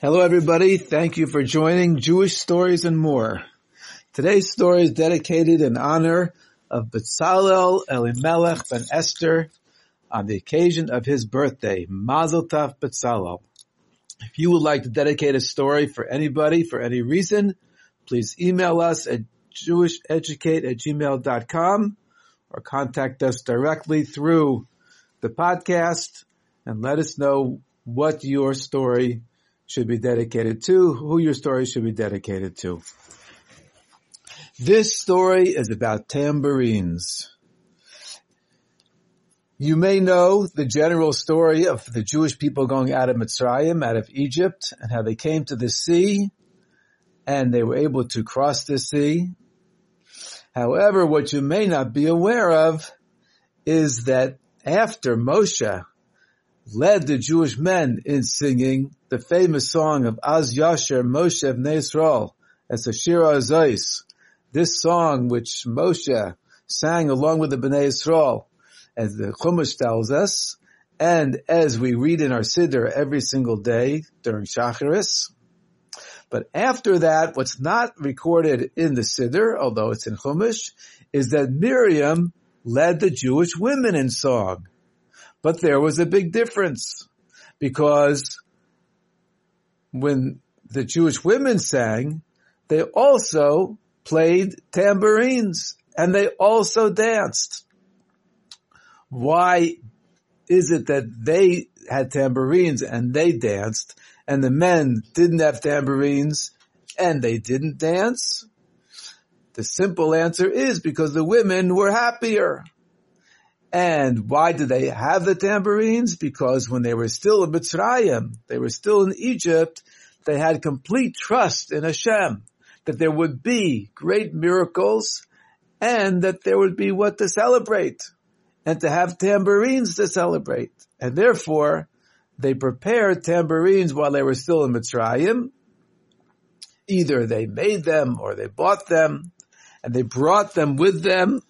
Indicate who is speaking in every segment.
Speaker 1: Hello everybody, thank you for joining Jewish Stories and More. Today's story is dedicated in honor of Bezalel Elimelech ben Esther on the occasion of his birthday, Mazel Tov Bezalel. If you would like to dedicate a story for anybody for any reason, please email us at jewisheducate at gmail.com or contact us directly through the podcast and let us know what your story should be dedicated to, who your story should be dedicated to. This story is about tambourines. You may know the general story of the Jewish people going out of Mitzrayim, out of Egypt, and how they came to the sea, and they were able to cross the sea. However, what you may not be aware of is that after Moshe led the Jewish men in singing the famous song of Az Yasher Moshe Yisrael as a Shira Azais. This song which Moshe sang along with the Bnei Yisrael, as the Chumash tells us, and as we read in our Siddur every single day during Shacharis. But after that, what's not recorded in the Siddur, although it's in Chumash, is that Miriam led the Jewish women in song. But there was a big difference because when the Jewish women sang, they also played tambourines and they also danced. Why is it that they had tambourines and they danced and the men didn't have tambourines and they didn't dance? The simple answer is because the women were happier. And why did they have the tambourines? Because when they were still in Mitzrayim, they were still in Egypt, they had complete trust in Hashem that there would be great miracles and that there would be what to celebrate and to have tambourines to celebrate. And therefore, they prepared tambourines while they were still in Mitzrayim. Either they made them or they bought them and they brought them with them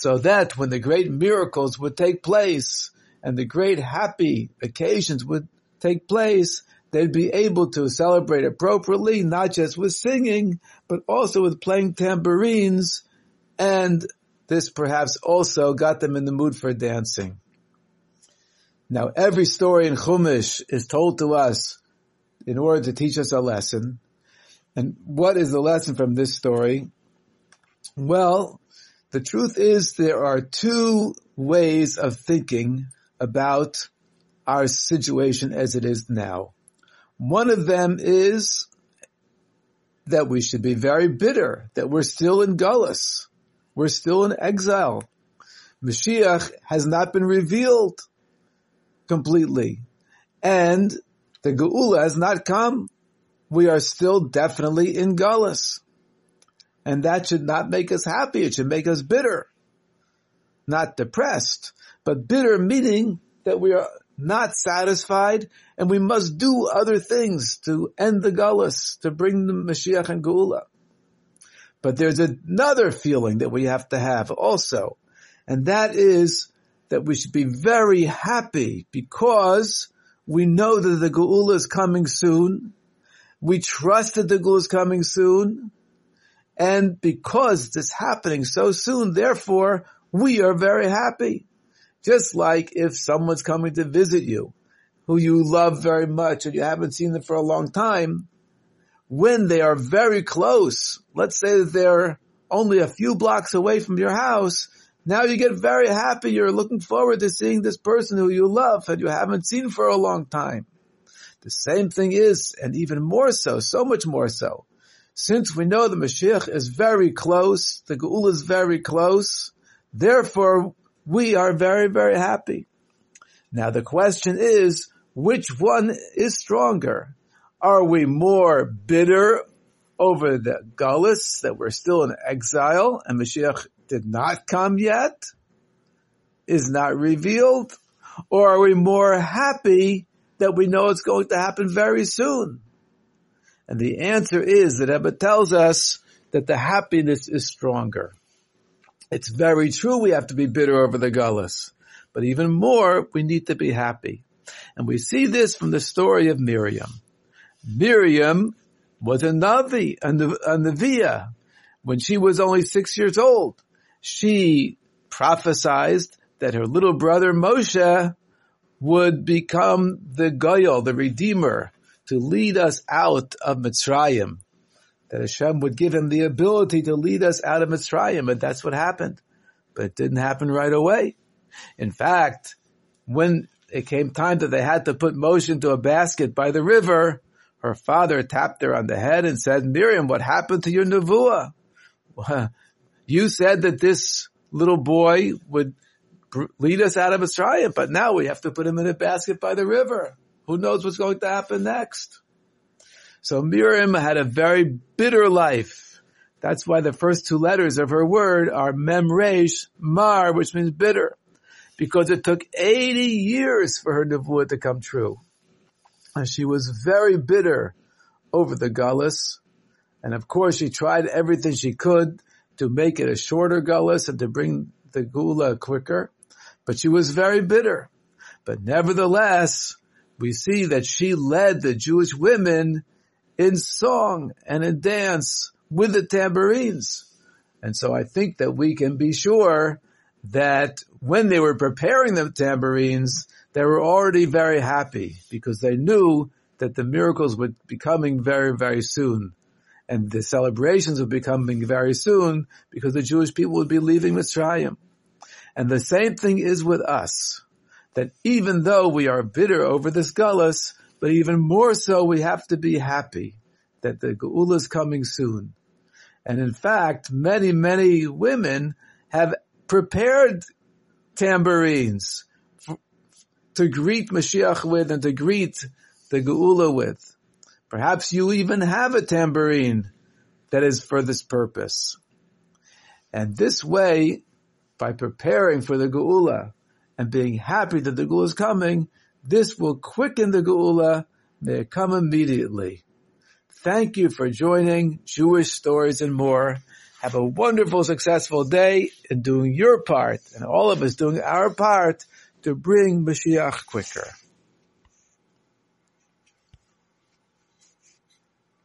Speaker 1: so that when the great miracles would take place and the great happy occasions would take place, they'd be able to celebrate appropriately, not just with singing, but also with playing tambourines. And this perhaps also got them in the mood for dancing. Now every story in Chumash is told to us in order to teach us a lesson. And what is the lesson from this story? Well, the truth is there are two ways of thinking about our situation as it is now. One of them is that we should be very bitter, that we're still in Gullus. We're still in exile. Mashiach has not been revealed completely. And the Geula has not come. We are still definitely in Gullus. And that should not make us happy. It should make us bitter. Not depressed, but bitter meaning that we are not satisfied and we must do other things to end the gullus, to bring the Mashiach and Geula. But there's another feeling that we have to have also, and that is that we should be very happy because we know that the Geula is coming soon. We trust that the Geula is coming soon. And because this happening so soon, therefore, we are very happy. Just like if someone's coming to visit you, who you love very much and you haven't seen them for a long time, when they are very close, let's say that they're only a few blocks away from your house, now you get very happy. You're looking forward to seeing this person who you love and you haven't seen for a long time. The same thing is, and even more so, so much more so, since we know the Mashiach is very close, the Geula is very close, therefore we are very, very happy. Now the question is, which one is stronger? Are we more bitter over the Gullus that we're still in exile and Mashiach did not come yet? Is not revealed? Or are we more happy that we know it's going to happen very soon? And the answer is that Rebbe tells us that the happiness is stronger. It's very true we have to be bitter over the gullus, but even more, we need to be happy. And we see this from the story of Miriam. Miriam was a Navi, a, a Neviah. When she was only six years old, she prophesied that her little brother Moshe would become the Goel, the Redeemer, to lead us out of Mitzrayim. That Hashem would give him the ability to lead us out of Mitzrayim, and that's what happened. But it didn't happen right away. In fact, when it came time that they had to put Moshe into a basket by the river, her father tapped her on the head and said, Miriam, what happened to your nevuah? You said that this little boy would lead us out of Australia, but now we have to put him in a basket by the river. Who knows what's going to happen next? So Miriam had a very bitter life. That's why the first two letters of her word are Mem Resh Mar, which means bitter because it took 80 years for her nevuah to come true. And she was very bitter over the gullus. And of course she tried everything she could to make it a shorter gullus and to bring the Geula quicker. But she was very bitter. But nevertheless, we see that she led the Jewish women in song and in dance with the tambourines. And so I think that we can be sure that when they were preparing the tambourines, they were already very happy because they knew that the miracles would be coming very, very soon. And the celebrations would be coming very soon because the Jewish people would be leaving Mitzrayim. And the same thing is with us. That even though we are bitter over this gullus, but even more so we have to be happy that the Geula is coming soon. And in fact, many, many women have prepared tambourines f- to greet Mashiach with and to greet the Geula with. Perhaps you even have a tambourine that is for this purpose. And this way, by preparing for the Geula and being happy that the Geula is coming, this will quicken the. May it come immediately. Thank you for joining Jewish Stories and More. Have a wonderful, successful day in doing your part and all of us doing our part to bring Mashiach quicker.